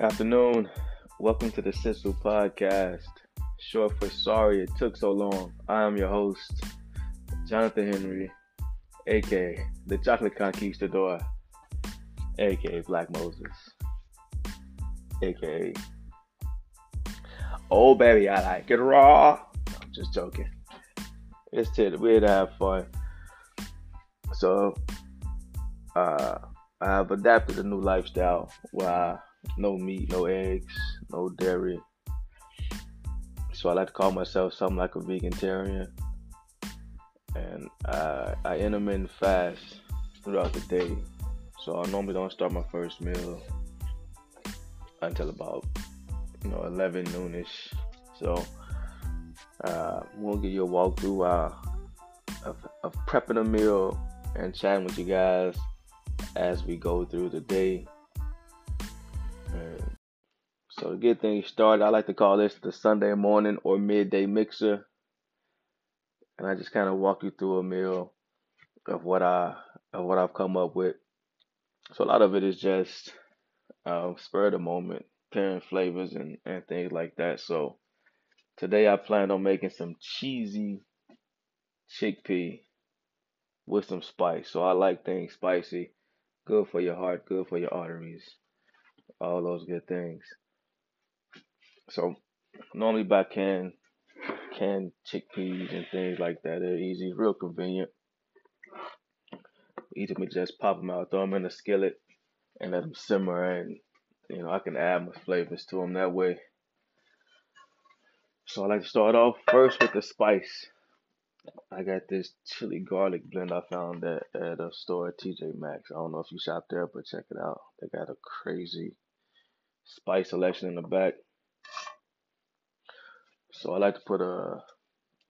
Afternoon. Welcome to the Sizzle Podcast. Short for sorry it took so long. I am your host, Jonathan Henry, aka the Chocolate Conquistador, aka Black Moses, aka Oh baby, I like it raw. I'm just joking. It's we're to have fun. So uh I have adapted a new lifestyle where I, no meat, no eggs, no dairy. So I like to call myself something like a vegetarian. And I, I intermittent fast throughout the day. So I normally don't start my first meal until about you know 11 noonish. So uh, we'll give you a walkthrough uh, of, of prepping a meal and chatting with you guys as we go through the day. So to get things started, I like to call this the Sunday morning or midday mixer. And I just kind of walk you through a meal of what I of what I've come up with. So a lot of it is just uh, spur of the moment, pairing flavors and, and things like that. So today I plan on making some cheesy chickpea with some spice. So I like things spicy. Good for your heart, good for your arteries. All those good things. So normally buy canned canned chickpeas and things like that. They're easy, real convenient. Easy to just pop them out, throw them in a skillet, and let them simmer. And you know I can add my flavors to them that way. So I like to start off first with the spice. I got this chili garlic blend I found at, at a store TJ Maxx. I don't know if you shop there, but check it out. They got a crazy spice selection in the back. So I like to put a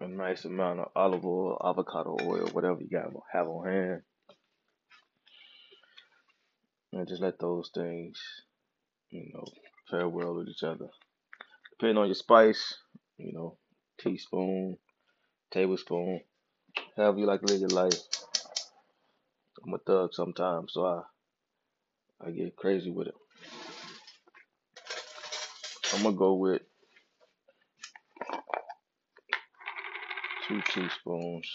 a nice amount of olive oil, avocado oil, whatever you got have on hand. And just let those things, you know, pair well with each other. Depending on your spice, you know, teaspoon, tablespoon, however you like to live your life. I'm a thug sometimes, so I I get crazy with it. I'm gonna go with two teaspoons.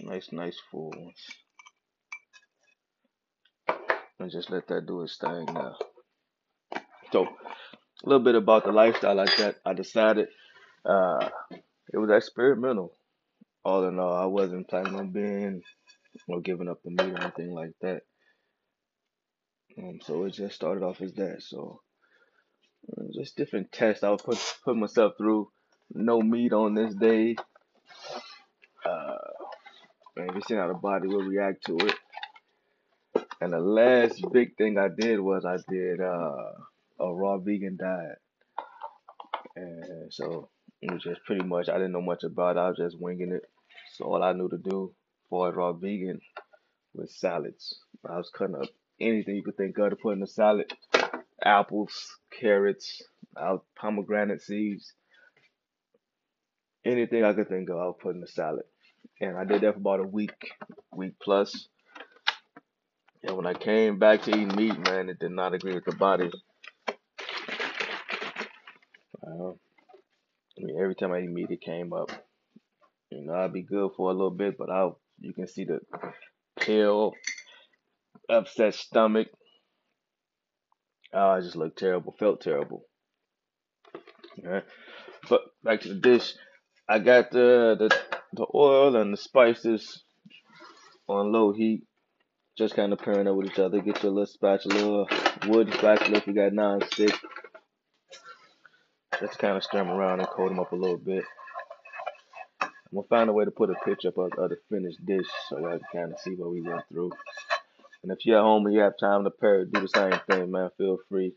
Nice, nice full ones. And just let that do its thing now. So, a little bit about the lifestyle like that. I decided uh, it was experimental. All in all, I wasn't planning on being or giving up the meat or anything like that. Um, so it just started off as that. So uh, just different tests I would put put myself through. No meat on this day. Uh, and just seeing how the body will react to it. And the last big thing I did was I did uh, a raw vegan diet. And so it was just pretty much I didn't know much about it. I was just winging it. So all I knew to do for a raw vegan was salads. I was cutting up anything you could think of to put in a salad. Apples, carrots, pomegranate seeds, anything I could think of, I would put in a salad. And I did that for about a week, week plus. And when I came back to eating meat, man, it did not agree with the body. Uh, I mean, every time I eat meat, it came up. You know, I'd be good for a little bit, but I'll you can see the pale, upset stomach. Oh, I just looked terrible, felt terrible. Alright, but back to the dish. I got the the the oil and the spices on low heat, just kind of pairing up with each other. Get your little spatula, wood spatula if you got non-stick. Just kind of stir them around and coat them up a little bit. I'm gonna find a way to put a picture up of, of the finished dish so y'all can kind of see what we went through. And if you're at home and you have time to pair, do the same thing, man. Feel free.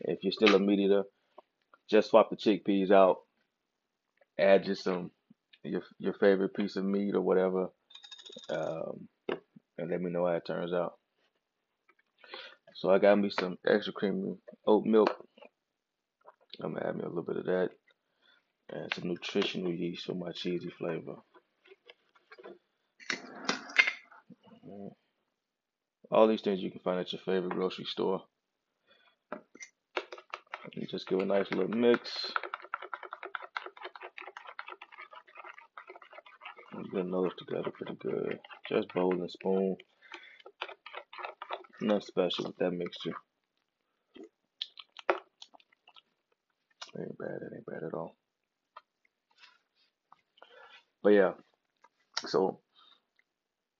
If you're still a meat eater, just swap the chickpeas out. Add just some your your favorite piece of meat or whatever, um, and let me know how it turns out. So I got me some extra creamy oat milk. I'm gonna add me a little bit of that and some nutritional yeast for my cheesy flavor. Mm-hmm. All these things you can find at your favorite grocery store. You just give a nice little mix. Get those together pretty good. Just bowl and spoon. Nothing special with that mixture. It ain't bad. It ain't bad at all. But yeah, so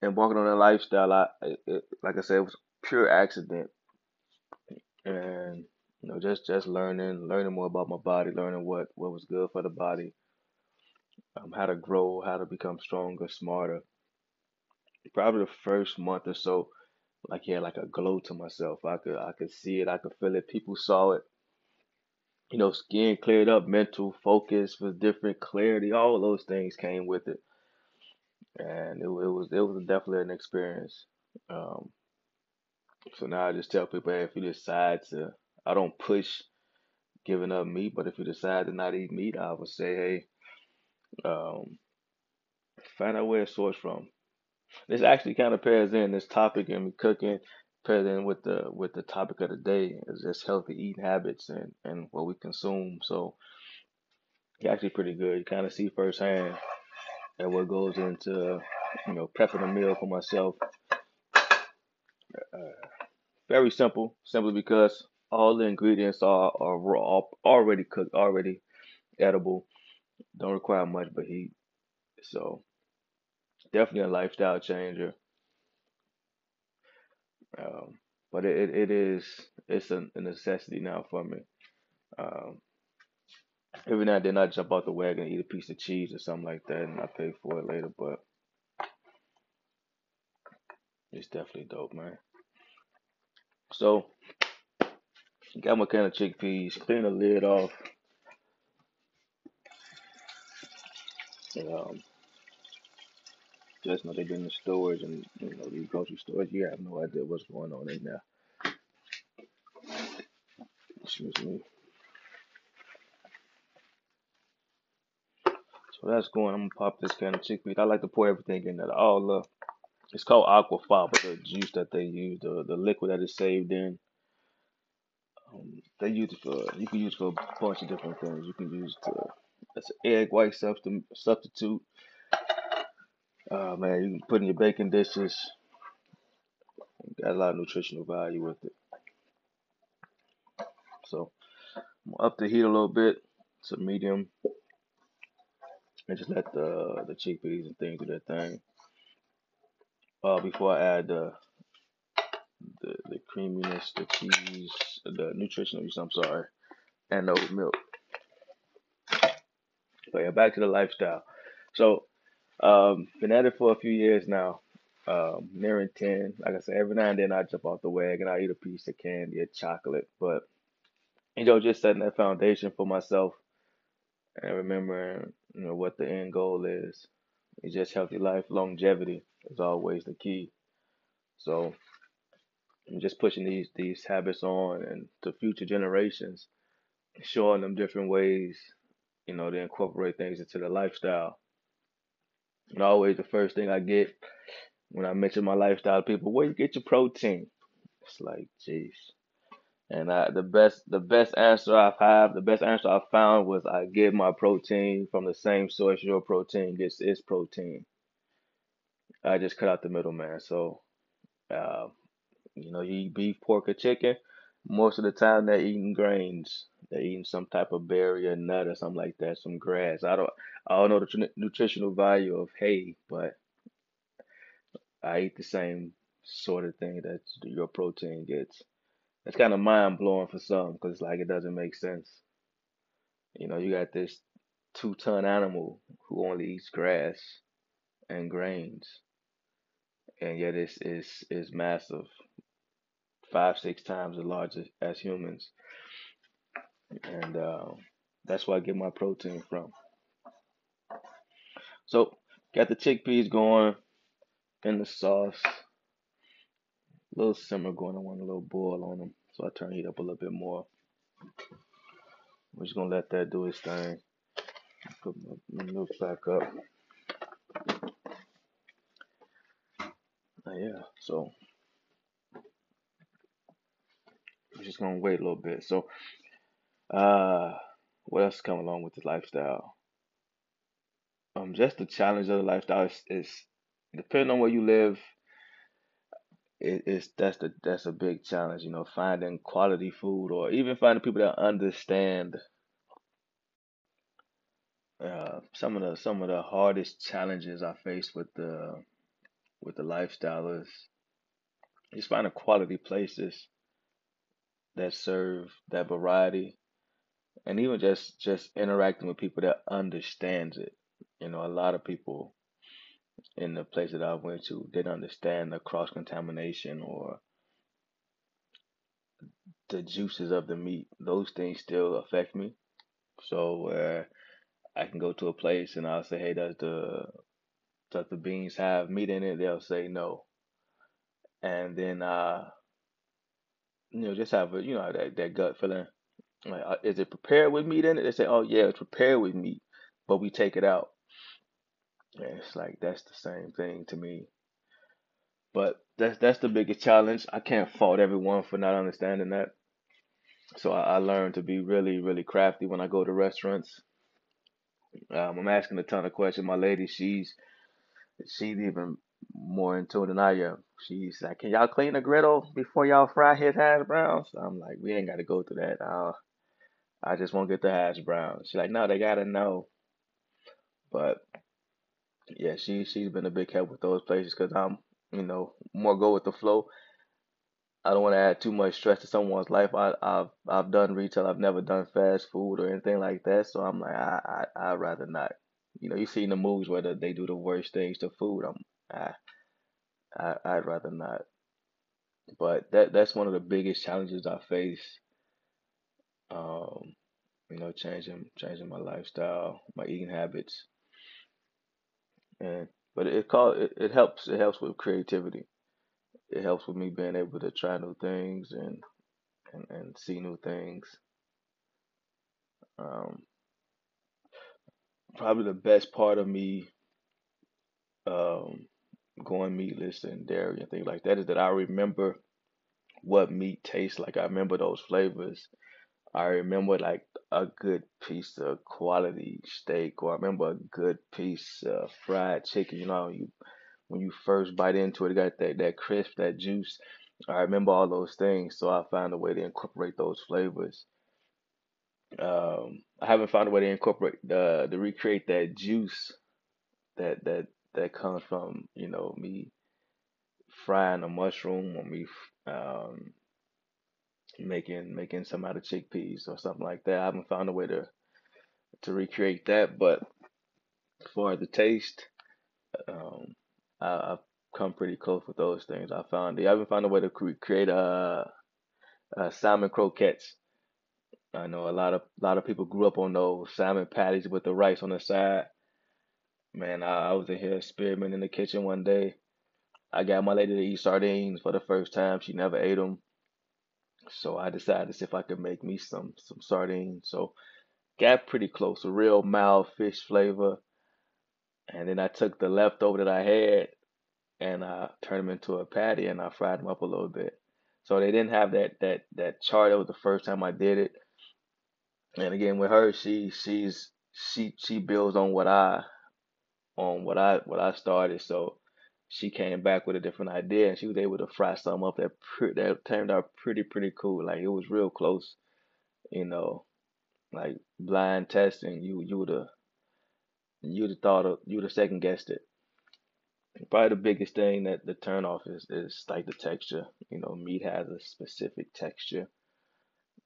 and walking on that lifestyle, I it, like I said, it was pure accident, and you know, just just learning, learning more about my body, learning what what was good for the body, um, how to grow, how to become stronger, smarter. Probably the first month or so, like yeah, like a glow to myself. I could I could see it, I could feel it. People saw it. You know, skin cleared up, mental focus was different, clarity, all those things came with it, and it, it was it was definitely an experience. Um, so now I just tell people, hey, if you decide to, I don't push giving up meat, but if you decide to not eat meat, I would say, hey, um, find out where it sourced from. This actually kind of pairs in this topic and cooking pairs in with the with the topic of the day is just healthy eating habits and and what we consume. So it's actually pretty good. You kind of see firsthand and what goes into you know prepping a meal for myself. Uh, very simple, simply because all the ingredients are are raw, already cooked, already edible. Don't require much but heat. So definitely a lifestyle changer. Um, but it, it is it's a, a necessity now for me. Um, every now and then I jump out the wagon and eat a piece of cheese or something like that, and I pay for it later. But it's definitely dope, man. So got my can of chickpeas, clean the lid off. And, um, just know they've been in storage and you know these grocery stores. You have no idea what's going on in there. Excuse me. So that's going. I'm gonna pop this can of chickpeas. I like to pour everything in there. All the it's called aquafaba, the juice that they use, the the liquid that is saved in. Um, they use it for you can use it for a bunch of different things. You can use it to as an egg white substitute. Uh, man, you can put in your baking dishes. Got a lot of nutritional value with it. So I'm up the heat a little bit to medium, and just let the the chickpeas and things do their thing. Uh, before I add the the, the creaminess, the cheese, the nutritional yeast. I'm sorry, and the milk. But yeah, back to the lifestyle. So, um, been at it for a few years now. Um, nearing ten. Like I said, every now and then I jump off the wagon. I eat a piece of candy, a chocolate, but you know, just setting that foundation for myself and remembering, you know, what the end goal is. It's just healthy life, longevity is always the key. So I'm just pushing these these habits on and to future generations, showing them different ways, you know, to incorporate things into their lifestyle. And always the first thing I get when I mention my lifestyle, people, where you get your protein? It's like, jeez. And I, the best the best answer I've had, the best answer I found was I get my protein from the same source your protein gets its protein. I just cut out the middleman. So, uh, you know, you eat beef, pork, or chicken. Most of the time, they're eating grains. They're eating some type of berry or nut or something like that, some grass. I don't, I don't know the tr- nutritional value of hay, but I eat the same sort of thing that your protein gets. It's kind of mind blowing for some because like it doesn't make sense. You know, you got this two ton animal who only eats grass and grains, and yet it's it's it's massive, five six times as large as, as humans, and uh, that's where I get my protein from. So got the chickpeas going in the sauce, a little simmer going. I want a little boil on them, so I turn heat up a little bit more. We're just gonna let that do its thing. Put my milk back up. Uh, yeah, so we're just gonna wait a little bit. So, uh, what else come along with the lifestyle? Um, just the challenge of the lifestyle is, is depending on where you live. It, it's that's the that's a big challenge. You know, finding quality food or even finding people that understand. Uh, some of the some of the hardest challenges I face with the with the lifestyle is just finding quality places that serve that variety and even just just interacting with people that understands it. You know a lot of people in the place that i went to didn't understand the cross contamination or the juices of the meat. Those things still affect me. So where i can go to a place and i'll say hey does the does the beans have meat in it? They'll say no. And then uh you know just have a you know that, that gut feeling like uh, is it prepared with meat in it? They say oh yeah it's prepared with meat but we take it out. And it's like that's the same thing to me. But that's that's the biggest challenge. I can't fault everyone for not understanding that. So i, I learned to be really really crafty when i go to restaurants. Um, i'm asking a ton of questions. My lady she's she's even more in tune than I am. She's like, "Can y'all clean the griddle before y'all fry his hash browns?" I'm like, "We ain't got to go through that. Uh, I just won't get the hash browns." She's like, "No, they gotta know." But yeah, she she's been a big help with those places because I'm, you know, more go with the flow. I don't want to add too much stress to someone's life. I, I've I've done retail. I've never done fast food or anything like that. So I'm like, I I I'd rather not. You know, you see in the movies where the, they do the worst things to food. I'm I, I I'd rather not. But that that's one of the biggest challenges I face. Um, you know, changing changing my lifestyle, my eating habits, and but it call it, it helps. It helps with creativity. It helps with me being able to try new things and and, and see new things. Um, probably the best part of me um, going meatless and dairy and things like that is that I remember what meat tastes like. I remember those flavors. I remember like a good piece of quality steak, or I remember a good piece of fried chicken. You know, you when you first bite into it, it got that that crisp, that juice. I remember all those things, so I found a way to incorporate those flavors. Um, I haven't found a way to incorporate the to recreate that juice that that that comes from you know me frying a mushroom or me um, making making some out of chickpeas or something like that. I haven't found a way to to recreate that, but for the taste, um, I, I've come pretty close with those things. I found I haven't found a way to create a, a salmon croquettes. I know a lot of a lot of people grew up on those salmon patties with the rice on the side. Man, I, I was in here experimenting in the kitchen one day. I got my lady to eat sardines for the first time. She never ate them. So I decided to see if I could make me some some sardines. So got pretty close, a real mild fish flavor. And then I took the leftover that I had and I turned them into a patty and I fried them up a little bit. So they didn't have that that that char. That was the first time I did it. And again with her, she she's she she builds on what I on what I what I started. So she came back with a different idea and she was able to fry something up that pre- that turned out pretty pretty cool. Like it was real close, you know, like blind testing. You you would have you would have thought of you would have second guessed it. Probably the biggest thing that the turn off is is like the texture. You know, meat has a specific texture.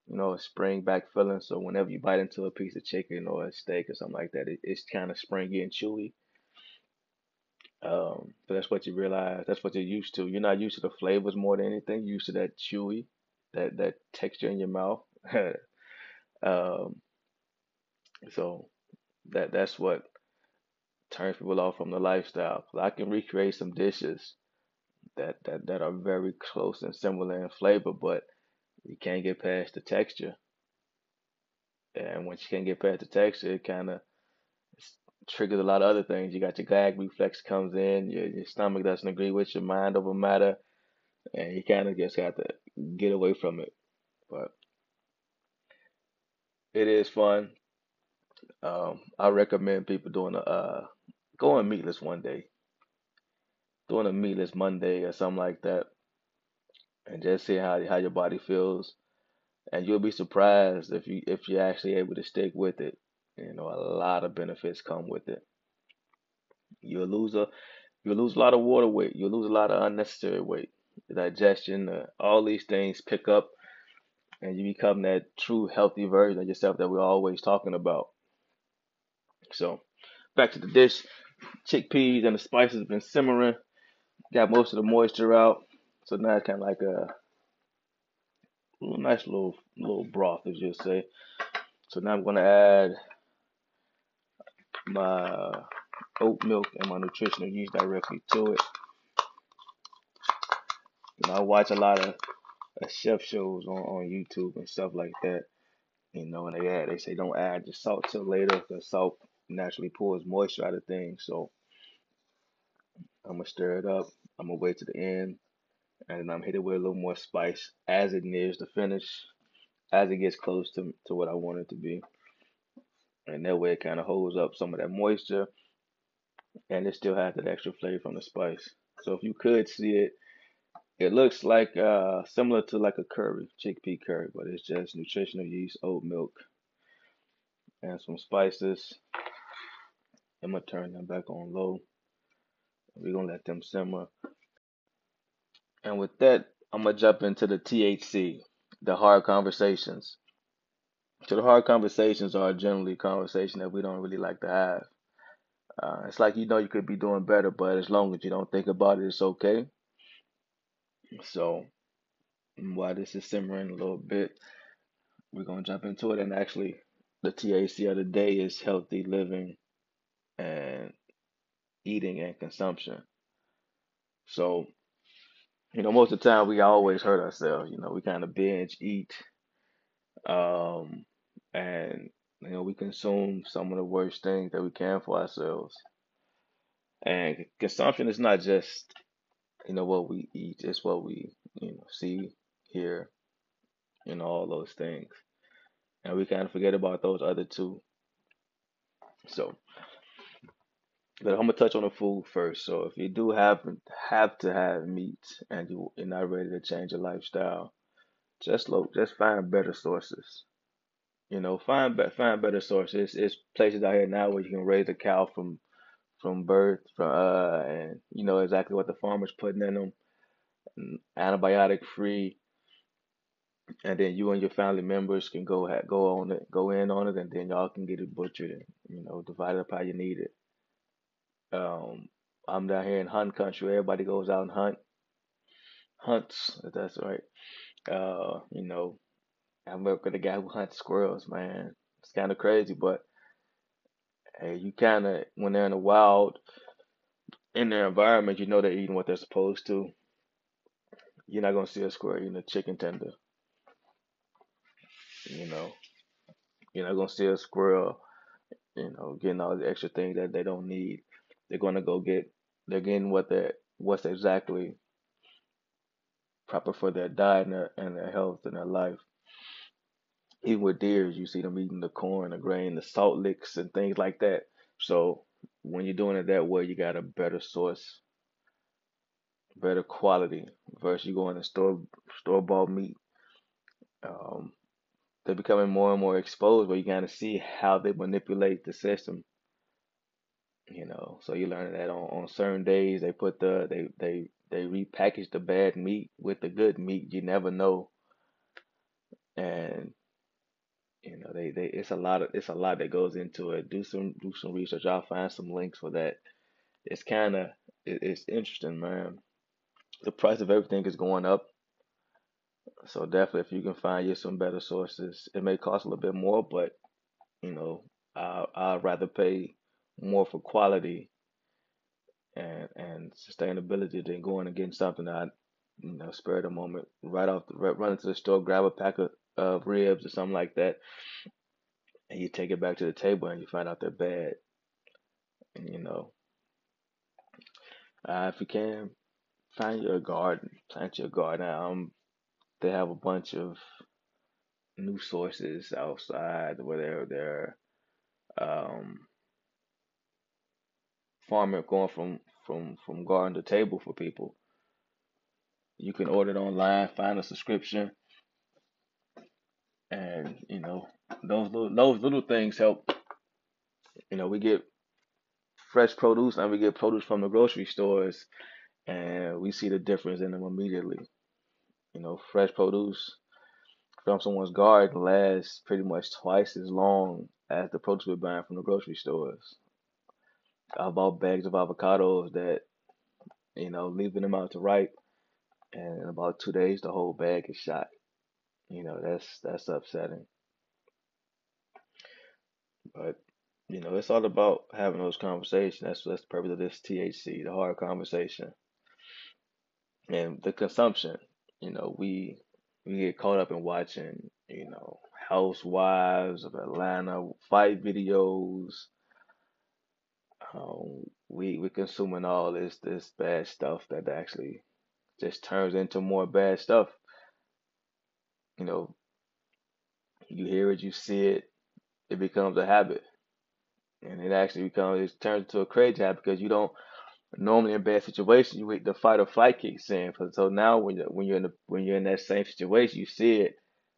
You know, a spring back feeling. So whenever you bite into a piece of chicken or a steak or something like that, it, it's kind of springy and chewy. Um, but that's what you realize. That's what you're used to. You're not used to the flavors more than anything. You're used to that chewy, that that texture in your mouth. um, so that that's what turns people off from the lifestyle. I can recreate some dishes that that that are very close and similar in flavor, but you can't get past the texture. And once you can't get past the texture, it kind of triggers a lot of other things. You got your gag reflex comes in, your, your stomach doesn't agree with your mind over matter, and you kind of just have to get away from it. but it is fun. Um, I recommend people doing a uh, going meatless one day, doing a meatless Monday or something like that, and just see how how your body feels. And you'll be surprised if you if you're actually able to stick with it. You know, a lot of benefits come with it. You'll lose a you'll lose a lot of water weight. You'll lose a lot of unnecessary weight. Digestion, uh, all these things pick up, and you become that true healthy version of yourself that we're always talking about. So, back to the dish. Chickpeas and the spices have been simmering. Got most of the moisture out. So now it's kind of like a little nice little little broth, as you say. So now I'm gonna add my oat milk and my nutritional yeast directly to it. You know, I watch a lot of, of chef shows on, on YouTube and stuff like that. You know, and they add, they say don't add the salt till later because salt naturally pulls moisture out of things. So I'm gonna stir it up. I'm gonna wait to the end, and then I'm hit it with a little more spice as it nears the finish, as it gets close to to what I want it to be, and that way it kind of holds up some of that moisture, and it still has that extra flavor from the spice. So if you could see it, it looks like uh similar to like a curry, chickpea curry, but it's just nutritional yeast, oat milk, and some spices. I'm gonna turn them back on low. We're gonna let them simmer. And with that, I'm gonna jump into the THC, the hard conversations. So the hard conversations are generally conversation that we don't really like to have. Uh, it's like you know you could be doing better, but as long as you don't think about it, it's okay. So while this is simmering a little bit, we're gonna jump into it. And actually, the THC of the day is healthy living and eating and consumption. So you know, most of the time we always hurt ourselves. You know, we kind of binge eat, um, and you know, we consume some of the worst things that we can for ourselves. And consumption is not just you know what we eat; it's what we you know see, hear, know, all those things. And we kind of forget about those other two. So, but I'm gonna touch on the food first. So, if you do have have to have meat and you, you're not ready to change your lifestyle, just look, just find better sources. You know, find be- find better sources. It's places out here now where you can raise a cow from from birth, from uh, and you know exactly what the farmer's putting in them, antibiotic free, and then you and your family members can go ha- go on it, go in on it, and then y'all can get it butchered and you know divide it up how you need it. Um, I'm down here in hunt country. Everybody goes out and hunt, hunts. if That's right. Uh, you know, I'm working with a guy who hunts squirrels. Man, it's kind of crazy, but hey, you kind of when they're in the wild, in their environment, you know they're eating what they're supposed to. You're not gonna see a squirrel eating a chicken tender. You know, you're not gonna see a squirrel, you know, getting all the extra things that they don't need. They're gonna go get. They're getting what they what's exactly proper for their diet and their, and their health and their life. Even with deers, you see them eating the corn, the grain, the salt licks, and things like that. So when you're doing it that way, you got a better source, better quality versus you going to store store bought meat. Um, they're becoming more and more exposed, where you kind of see how they manipulate the system. You know, so you learn that on, on certain days they put the they they they repackage the bad meat with the good meat. You never know, and you know they, they it's a lot of it's a lot that goes into it. Do some do some research. I'll find some links for that. It's kind of it, it's interesting, man. The price of everything is going up, so definitely if you can find you some better sources, it may cost a little bit more, but you know I I'd rather pay more for quality and and sustainability than going and getting something that I, you know spare the moment right off the run into the store, grab a pack of, of ribs or something like that, and you take it back to the table and you find out they're bad. And you know, uh, if you can find your garden, plant your garden. Um, they have a bunch of new sources outside where they're they're um, farming going from from from garden to table for people. You can order it online, find a subscription, and you know those little those little things help. You know, we get fresh produce and we get produce from the grocery stores, and we see the difference in them immediately. You know, fresh produce from someone's garden lasts pretty much twice as long as the produce we're buying from the grocery stores. I bought bags of avocados that, you know, leaving them out to ripe, and in about two days the whole bag is shot. You know, that's that's upsetting. But you know, it's all about having those conversations. That's that's the purpose of this THC, the hard conversation, and the consumption. You know, we we get caught up in watching, you know, Housewives of Atlanta fight videos. Um, we we consuming all this this bad stuff that actually just turns into more bad stuff. You know, you hear it, you see it, it becomes a habit, and it actually becomes it turns into a crazy habit because you don't normally in bad situations you the fight or flight kicks in. So now when you when you're in the when you're in that same situation, you see it,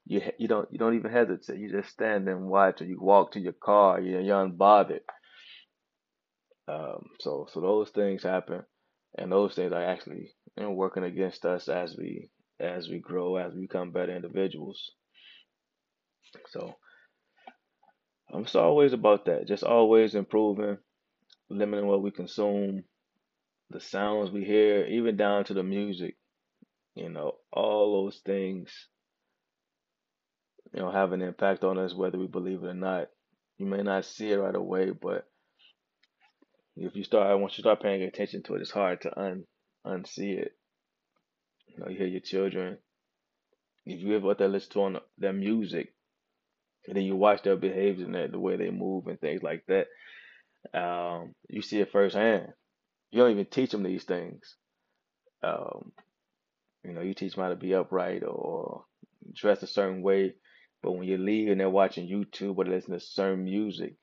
you you don't you don't even hesitate. You just stand and watch, or you walk to your car. You're, you're unbothered. Um, so so those things happen, and those things are actually you know working against us as we as we grow, as we become better individuals. So I'm um, always about that, just always improving, limiting what we consume, the sounds we hear, even down to the music, you know, all those things, you know, have an impact on us whether we believe it or not. You may not see it right away, but if you start once you start paying attention to it, it's hard to un unsee it. You know, you hear your children. If you ever what they listen to on their music, and then you watch their behavior and the way they move and things like that, um, you see it firsthand. You don't even teach them these things. Um, you know, you teach them how to be upright or dress a certain way, but when you leave and they're watching YouTube or listening to certain music,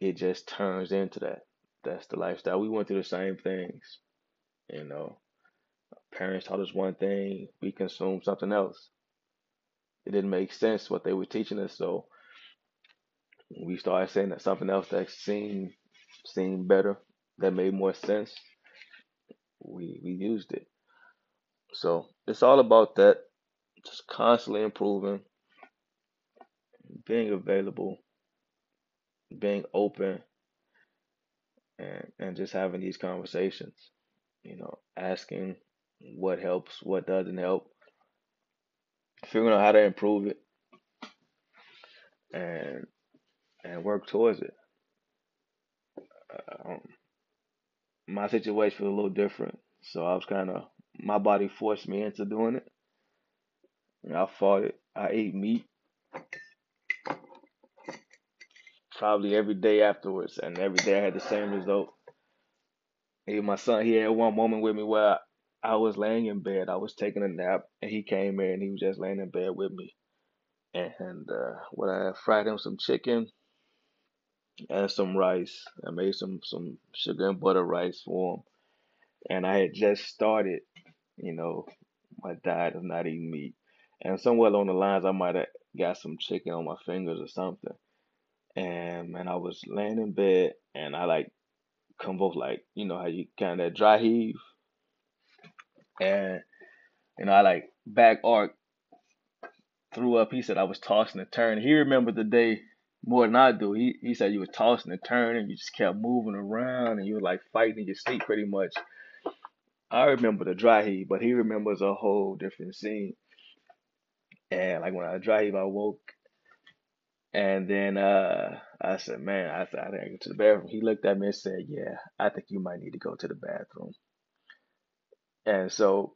it just turns into that. That's the lifestyle. We went through the same things. You know, parents taught us one thing, we consumed something else. It didn't make sense what they were teaching us, so we started saying that something else that seemed seemed better, that made more sense we we used it. So it's all about that, just constantly improving, being available, being open, and and just having these conversations. You know, asking what helps, what doesn't help, figuring out how to improve it, and and work towards it. Um, my situation was a little different. So I was kind of, my body forced me into doing it. And I fought it. I ate meat probably every day afterwards. And every day I had the same result. Even my son, he had one moment with me where I, was laying in bed. I was taking a nap. And he came in and he was just laying in bed with me. And uh, when I fried him some chicken and some rice. I made some some sugar and butter rice for him, and I had just started, you know, my diet of not eating meat, and somewhere along the lines I might have got some chicken on my fingers or something, and man, I was laying in bed and I like convulsed, like you know how you kind of dry heave, and you know I like back arc threw up. He said I was tossing and turning. He remembered the day more than I do. He he said you were tossing and turning, you just kept moving around, and you were like fighting in your sleep pretty much. I remember the dry heave, but he remembers a whole different scene. And like when I dry heave, I woke, and then uh, I said, "Man, I thought I gotta go to the bathroom." He looked at me and said, "Yeah, I think you might need to go to the bathroom." And so,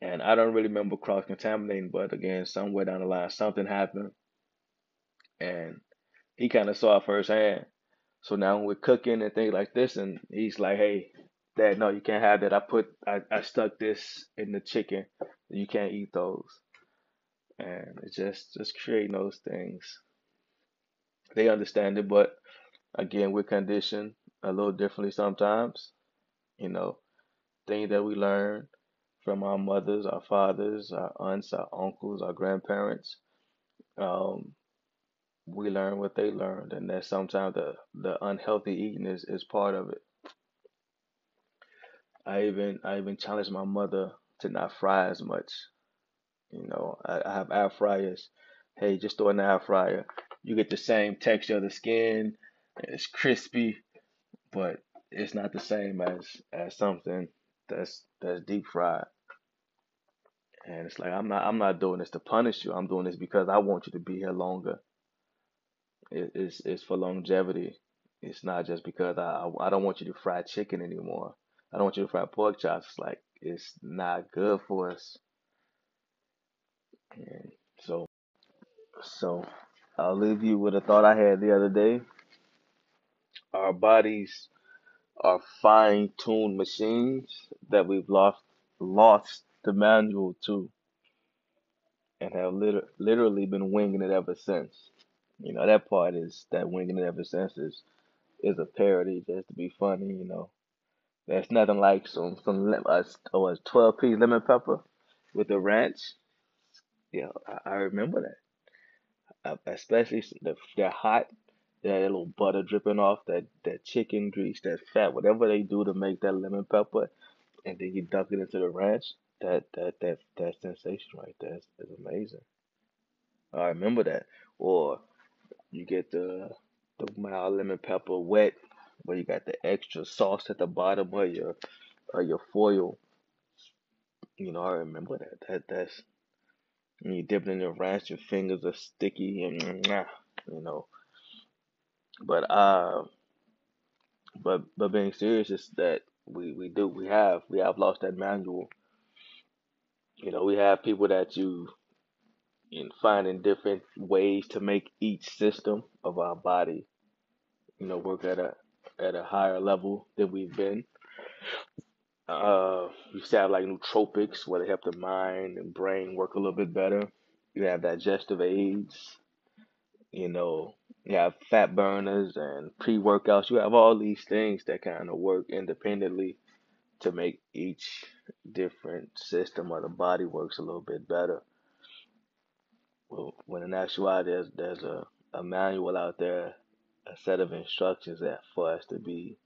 and I don't really remember cross contaminating, but again, somewhere down the line, something happened and he kind of saw it firsthand. So now when we're cooking and things like this, and he's like, "Hey, Dad, no, you can't have that. I put, I, I stuck this in the chicken. You can't eat those." and it's just just creating those things. They understand it, but again, we're conditioned a little differently sometimes. You know, things that we learn from our mothers, our fathers, our aunts, our uncles, our grandparents. Um, we learn what they learned, and that sometimes the the unhealthy eating is, is part of it. I even I even challenged my mother to not fry as much. You know, I, I have air fryers. Hey, just throw in the air fryer. You get the same texture of the skin. It's crispy, but it's not the same as as something that's that's deep fried. And it's like I'm not I'm not doing this to punish you. I'm doing this because I want you to be here longer. It, it's it's for longevity. It's not just because I I don't want you to fry chicken anymore. I don't want you to fry pork chops. It's like it's not good for us. And so so I'll leave you with a thought I had the other day. Our bodies are fine-tuned machines that we've lost lost the manual to and have liter- literally been winging it ever since. You know that part is that winging it ever since is is a parody just to be funny. You know, there's nothing like some some lem- uh, oh, 12 piece lemon pepper with the ranch. Yeah, I, I remember that. Uh, especially the they're hot. That little butter dripping off that that chicken grease, that fat, whatever they do to make that lemon pepper, and then you dunk it into the ranch. That that that that sensation right there is, is amazing. I remember that. Or you get the the mild lemon pepper wet, where you got the extra sauce at the bottom of your of your foil. You know, I remember that. That that's when you dip it in the ranch, your fingers are sticky and you know. But uh, but but being serious is that we we do we have we have lost that manual. You know, we have people that you in finding different ways to make each system of our body, you know, work at a at a higher level than we've been. Uh, you have like nootropics where they help the mind and brain work a little bit better. You have digestive aids, you know, you have fat burners and pre-workouts. You have all these things that kind of work independently to make each different system of the body works a little bit better. Well, when in actuality, there's there's a, a manual out there, a set of instructions that for us to be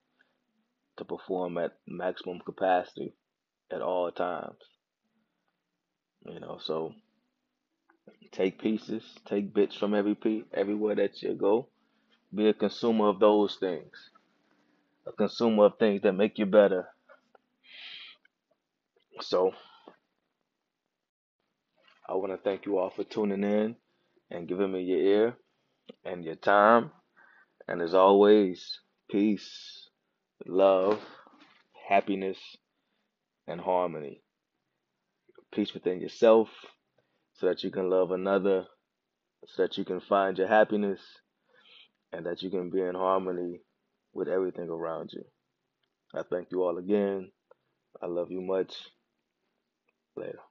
to perform at maximum capacity at all times. You know, so take pieces, take bits from every piece, everywhere that you go. Be a consumer of those things, a consumer of things that make you better. So I want to thank you all for tuning in and giving me your ear and your time. And as always, peace, love, happiness, and harmony. Peace within yourself so that you can love another, so that you can find your happiness, and that you can be in harmony with everything around you. I thank you all again. I love you much. Later.